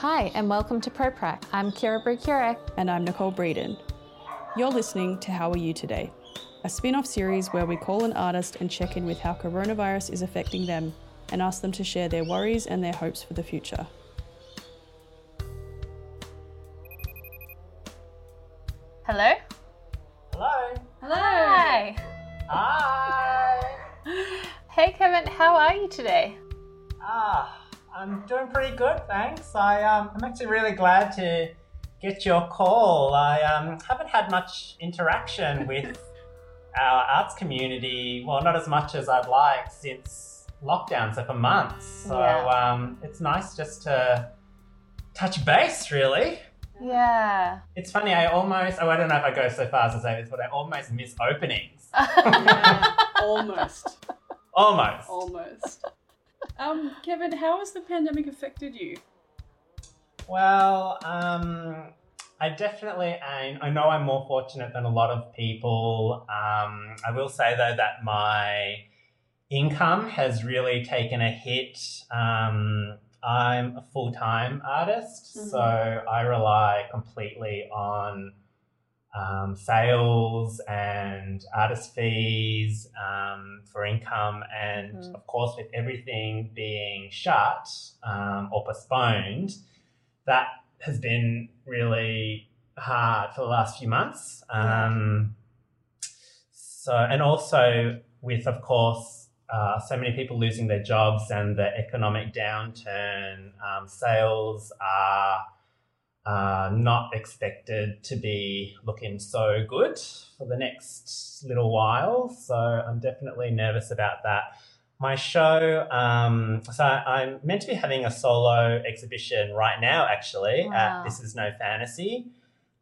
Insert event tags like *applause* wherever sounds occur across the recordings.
Hi, and welcome to ProPrac. I'm Kira Brew Kurec. And I'm Nicole Breedon. You're listening to How Are You Today, a spin off series where we call an artist and check in with how coronavirus is affecting them and ask them to share their worries and their hopes for the future. Hello? Hello. Hi. Hi. Hey, Kevin, how are you today? Ah, I'm doing pretty good, thanks. I um, I'm actually really glad to get your call. I um, haven't had much interaction *laughs* with our arts community. Well, not as much as I'd like since lockdown, so for months. So Yeah. um, it's nice just to touch base, really. Yeah. It's funny. I almost. Oh, I don't know if I go so far as to say this, but I almost miss openings. *laughs* *laughs* Almost. Almost. Almost. Um, Kevin, how has the pandemic affected you? Well, um, I definitely, I, I know I'm more fortunate than a lot of people. Um, I will say though that my income has really taken a hit. Um, I'm a full time artist, Mhm. so I rely completely on um, sales and artist fees um, for income. And Mhm. of course, with everything being shut um, or postponed, that has been really hard for the last few months. Um, so, and also with, of course, uh, so many people losing their jobs and the economic downturn, um, sales are uh, not expected to be looking so good for the next little while. So I'm definitely nervous about that. My show, um, so I'm meant to be having a solo exhibition right now, actually, Wow. at This Is No Fantasy.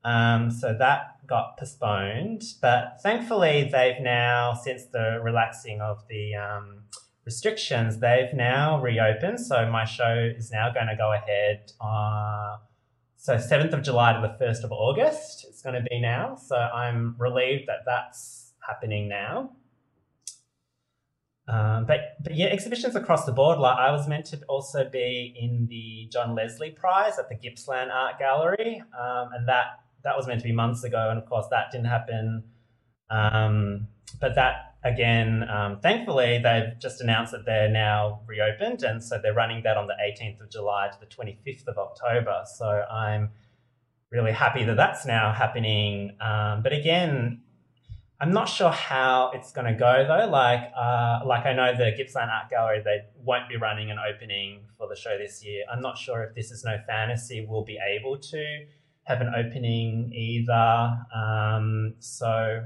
Um, so that got postponed, but thankfully they've now, since the relaxing of the um, restrictions, they've now reopened. So my show is now going to go ahead. Uh, so 7th of July to the 1st of August, it's going to be now. So I'm relieved that that's happening now. Um, but but yeah, exhibitions across the board. Like I was meant to also be in the John Leslie Prize at the Gippsland Art Gallery, um, and that that was meant to be months ago, and of course that didn't happen. Um, but that again, um, thankfully, they've just announced that they're now reopened, and so they're running that on the 18th of July to the 25th of October. So I'm really happy that that's now happening. Um, but again, I'm not sure how it's going to go though. Like, uh, like I know the Gippsland Art Gallery, they won't be running an opening for the show this year. I'm not sure if This Is No Fantasy will be able to have an opening either. Um, so,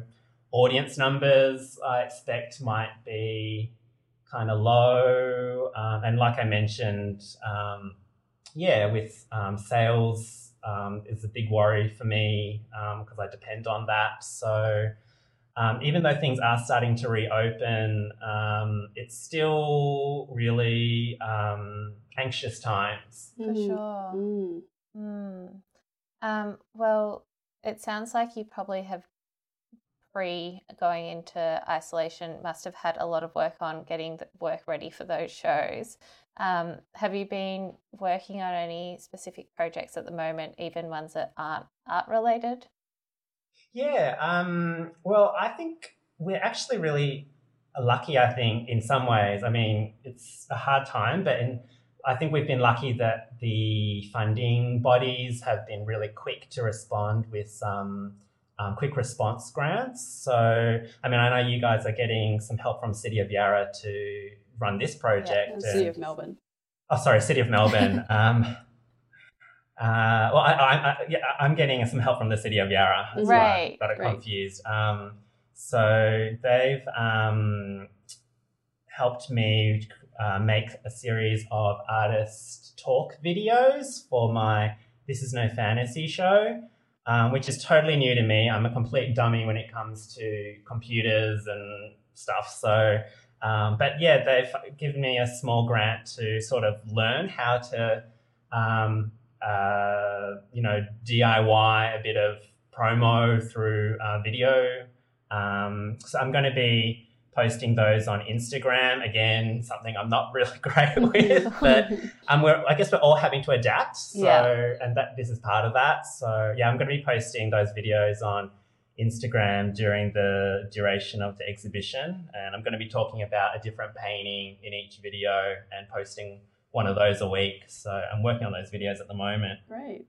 audience numbers I expect might be kind of low. Um, and like I mentioned, um, yeah, with um, sales um, is a big worry for me because I depend on that. So, um, even though things are starting to reopen, um, it's still really um, anxious times. For sure. Mm. Mm. Um, well, it sounds like you probably have pre going into isolation must have had a lot of work on getting the work ready for those shows. Um, have you been working on any specific projects at the moment, even ones that aren't art related? Yeah, um, well, I think we're actually really lucky, I think, in some ways. I mean, it's a hard time, but in, I think we've been lucky that the funding bodies have been really quick to respond with some um, quick response grants. So, I mean, I know you guys are getting some help from City of Yarra to run this project. The City and- of Melbourne. Oh, sorry, City of Melbourne. *laughs* um, uh, well, I, I, I, yeah, I'm getting some help from the City of Yarra. That's Right, got it right. confused. Um, so they've um, helped me uh, make a series of artist talk videos for my This Is No Fantasy show, um, which is totally new to me. I'm a complete dummy when it comes to computers and stuff. So um, but yeah, they've given me a small grant to sort of learn how to, um, uh, you know, DIY a bit of promo through uh, video. Um, so I'm going to be posting those on Instagram. Again, something I'm not really *laughs* great with, but um, we're, I guess we're all having to adapt. So, Yeah. and that this is part of that. So, yeah, I'm going to be posting those videos on Instagram during the duration of the exhibition, and I'm going to be talking about a different painting in each video and posting one of those a week. So, I'm working on those videos at the moment. Great.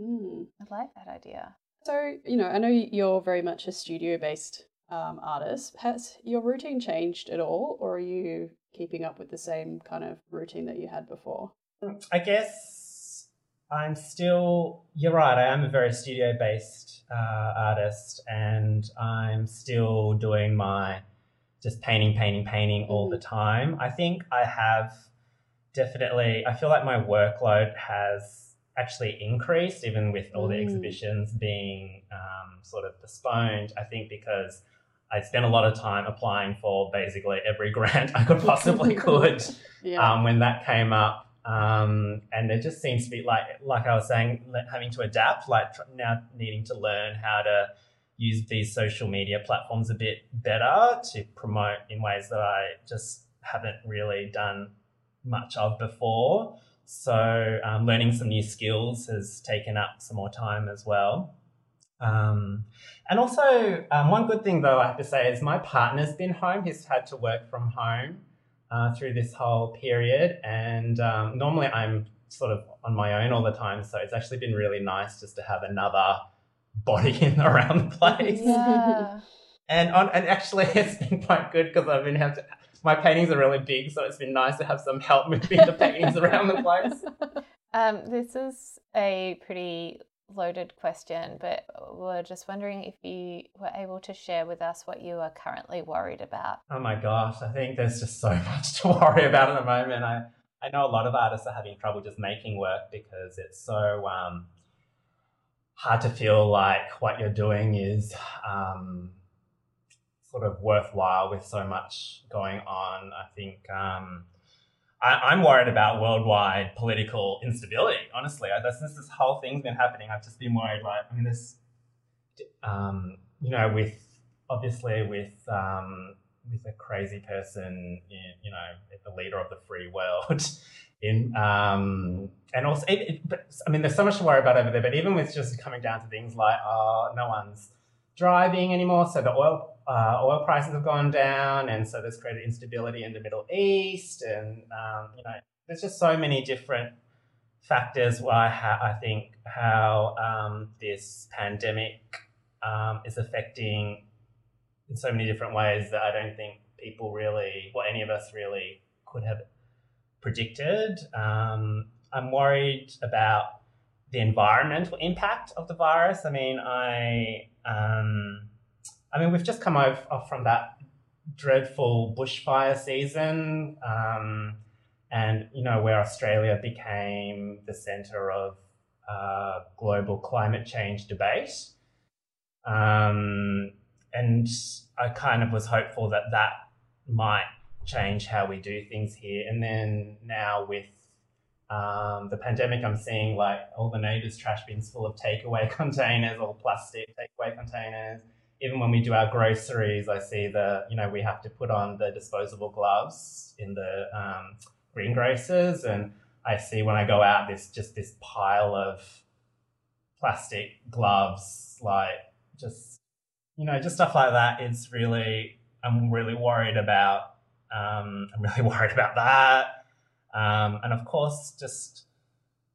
Mm. I like that idea. So, you know, I know you're very much a studio based um, artist. Has your routine changed at all, or are you keeping up with the same kind of routine that you had before? I guess I'm still, you're right, I am a very studio based uh, artist and I'm still doing my just painting, painting, painting all the time. I think I have definitely, I feel like my workload has actually increased even with all the Mm. exhibitions being um, sort of postponed. I think because I spent a lot of time applying for basically every *laughs* grant I could possibly *laughs* could Yeah. um, when that came up. Um, and it just seems to be like, like I was saying, having to adapt, like tr- now needing to learn how to use these social media platforms a bit better to promote in ways that I just haven't really done much of before. So, um, learning some new skills has taken up some more time as well. Um, and also, um, one good thing though I have to say is my partner's been home. He's had to work from home uh, through this whole period, and um, normally I'm sort of on my own all the time. So it's actually been really nice just to have another body *laughs* in around the place. Yeah. *laughs* And on and actually, *laughs* it's been quite good because I've been have to. My paintings are really big, so it's been nice to have some help moving the paintings around the place. Um, this is a pretty loaded question, but we're just wondering if you were able to share with us what you are currently worried about. Oh my gosh, I think there's just so *laughs* much to worry about at the moment. I, I know a lot of artists are having trouble just making work because it's so um, hard to feel like what you're doing is um, sort of worthwhile with so much going on. I think um, I, I'm worried about worldwide political instability, honestly. I, since this whole thing's been happening, I've just been worried, like, I mean, this, um, you know, with obviously with um, with a crazy person, in, you know, the leader of the free world, *laughs* in um, and also, it, it, but, I mean, there's so much to worry about over there. But even with just coming down to things like, oh, no one's driving anymore, so the oil uh, oil prices have gone down, and so there's created instability in the Middle East, and um, you know, there's just so many different factors why ha- I think how um, this pandemic um, is affecting in so many different ways that I don't think people really, or any of us really, could have predicted. Um, I'm worried about the environmental impact of the virus. I mean, I mean, we've just come off, off from that dreadful bushfire season, um, and you know where Australia became the centre of uh, global climate change debate. Um, and I kind of was hopeful that that might change how we do things here. And then now with um, the pandemic, I'm seeing like all the neighbors' trash bins full of takeaway *laughs* containers, all plastic takeaway containers. Even when we do our groceries, I see the you know we have to put on the disposable gloves in the um, greengrocers, and I see when I go out this just this pile of plastic gloves, like just you know, just stuff like that. It's really, I'm really worried about. Um, *laughs* I'm really worried about that. Um, and of course, just,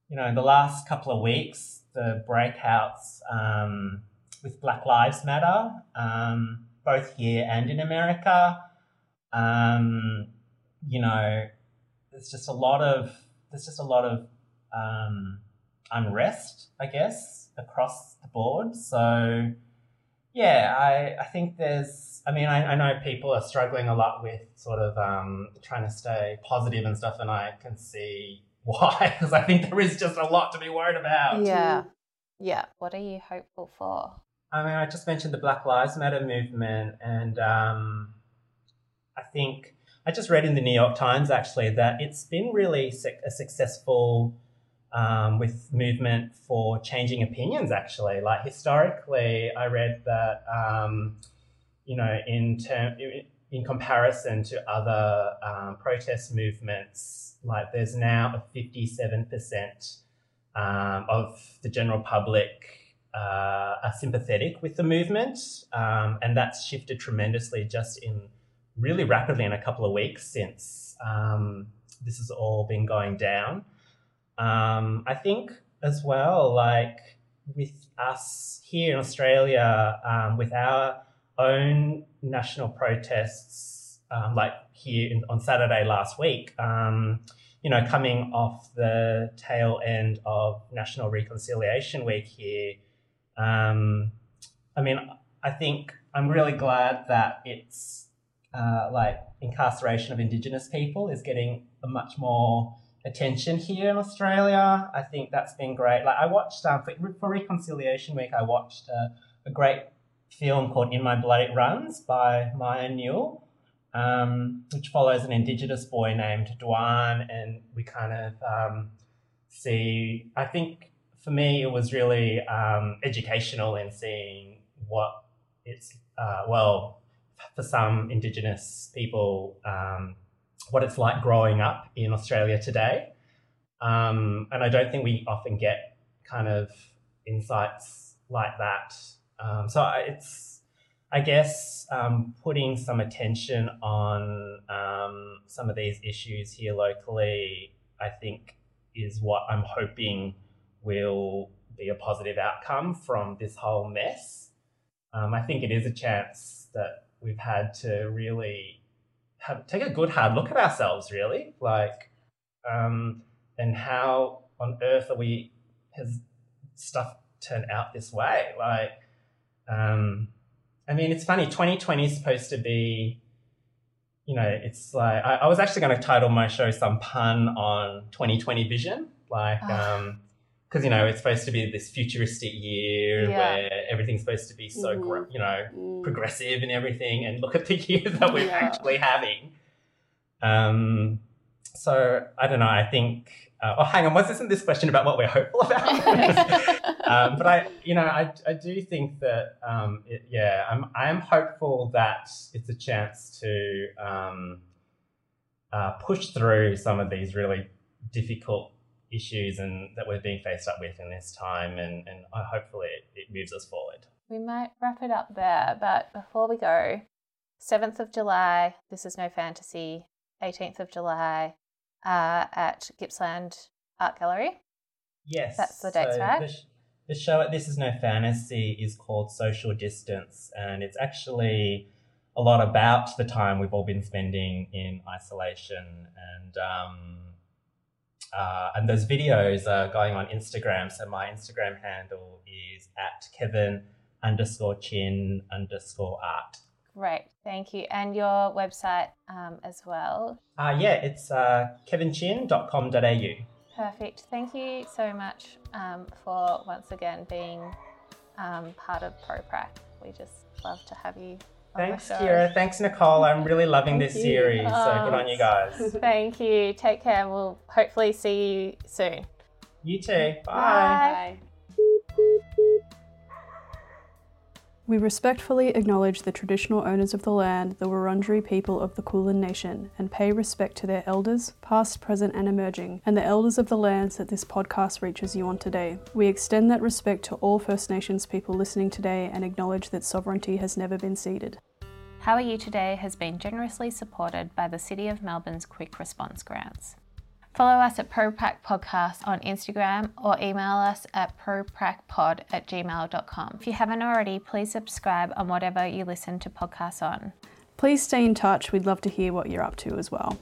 you know, the last couple of weeks, the breakouts um, with Black Lives Matter, um, both here and in America. Um, you know, there's just a lot of, there's just a lot of um, unrest, I guess, across the board. So, yeah, I, I think there's, I mean, I, I know people are struggling a lot with sort of um, trying to stay positive and stuff, and I can see *laughs* why, because I think there is just a lot to be worried about. Yeah. Yeah. What are you hopeful for? I mean, I just mentioned the Black Lives Matter movement, and um, I think I just read in the New York Times actually that it's been really a successful um, with movement for changing opinions. Actually, like historically, I read that um, you know in term in comparison to other um, protest movements, like there's now a 57% um, of the general public uh, are sympathetic with the movement, um, and that's shifted tremendously just in really rapidly in a couple of weeks since um, this has all been going down. Um, I think as well, like with us here in Australia, um, with our own national protests, um, like here in, on Saturday last week, um, you know, coming off the tail end of National Reconciliation Week here, um, I mean, I think I'm really glad that it's uh, like incarceration of Indigenous people is getting a much more attention here in Australia. I think that's been great. Like I watched um, for, for Reconciliation Week, I watched a great film called In My Blood It Runs by Maya Newell, um, which follows an Indigenous boy named Dujuan, and we kind of um, see. I think for me, it was really um, educational in seeing what it's uh, well for some Indigenous people um, what it's like growing up in Australia today. Um, and I don't think we often get kind of insights like that. Um, so it's, I guess, um, putting some attention on um, some of these issues here locally, I think, is what I'm hoping will be a positive outcome from this whole mess. Um, I think it is a chance that we've had to really have take a good hard look at ourselves, really, like, um, and how on earth are we has stuff turned out this way? Like, um, I mean, it's funny. 2020 is supposed to be, you know, it's like I, I was actually going to title my show some pun on 2020 vision, like. Oh. Um, because you know it's supposed to be this futuristic year yeah. where everything's supposed to be so mm. you know mm. progressive and everything and look at the *laughs* year that we're yeah. actually having um so i don't know i think uh, oh hang on was isn't this question about what we're hopeful about *laughs* um, but i you know i, I do think that um, it, yeah i'm i am hopeful that it's a chance to um, uh, push through some of these really difficult issues and that we're being faced up with in this time, and, and hopefully it, it moves us forward. We might wrap it up there, but before we go, 7th of July, This Is No Fantasy, 18th of July uh, at Gippsland Art Gallery. Yes. That's the dates, so right? The, the show at This Is No Fantasy is called Social Distance, and it's actually a lot about the time we've all been spending in isolation and um, uh, and those videos are going on Instagram. So my Instagram handle is at Kevin underscore chin underscore art. Great, thank you. And your website um, as well? Uh, yeah, it's uh, kevinchin.com.au. Perfect. Thank you so much um, for once again being um, part of ProPrac. We just love to have you Oh Thanks, Kira. Thanks, Nicole. I'm really loving this you. series. Oh, so good on you guys. *laughs* Thank you. Take care. We'll hopefully see you soon. You too. Bye. Bye. We respectfully acknowledge the traditional owners of the land, the Wurundjeri people of the Kulin Nation, and pay respect to their elders, past, present, and emerging, and the elders of the lands that this podcast reaches you on today. We extend that respect to all First Nations people listening today and acknowledge that sovereignty has never been ceded. How Are You Today has been generously supported by the City of Melbourne's Quick Response Grants. Follow us at ProPrac Podcast on Instagram or email us at propracpod at gmail.com. If you haven't already, please subscribe on whatever you listen to podcasts on. Please stay in touch. We'd love to hear what you're up to as well.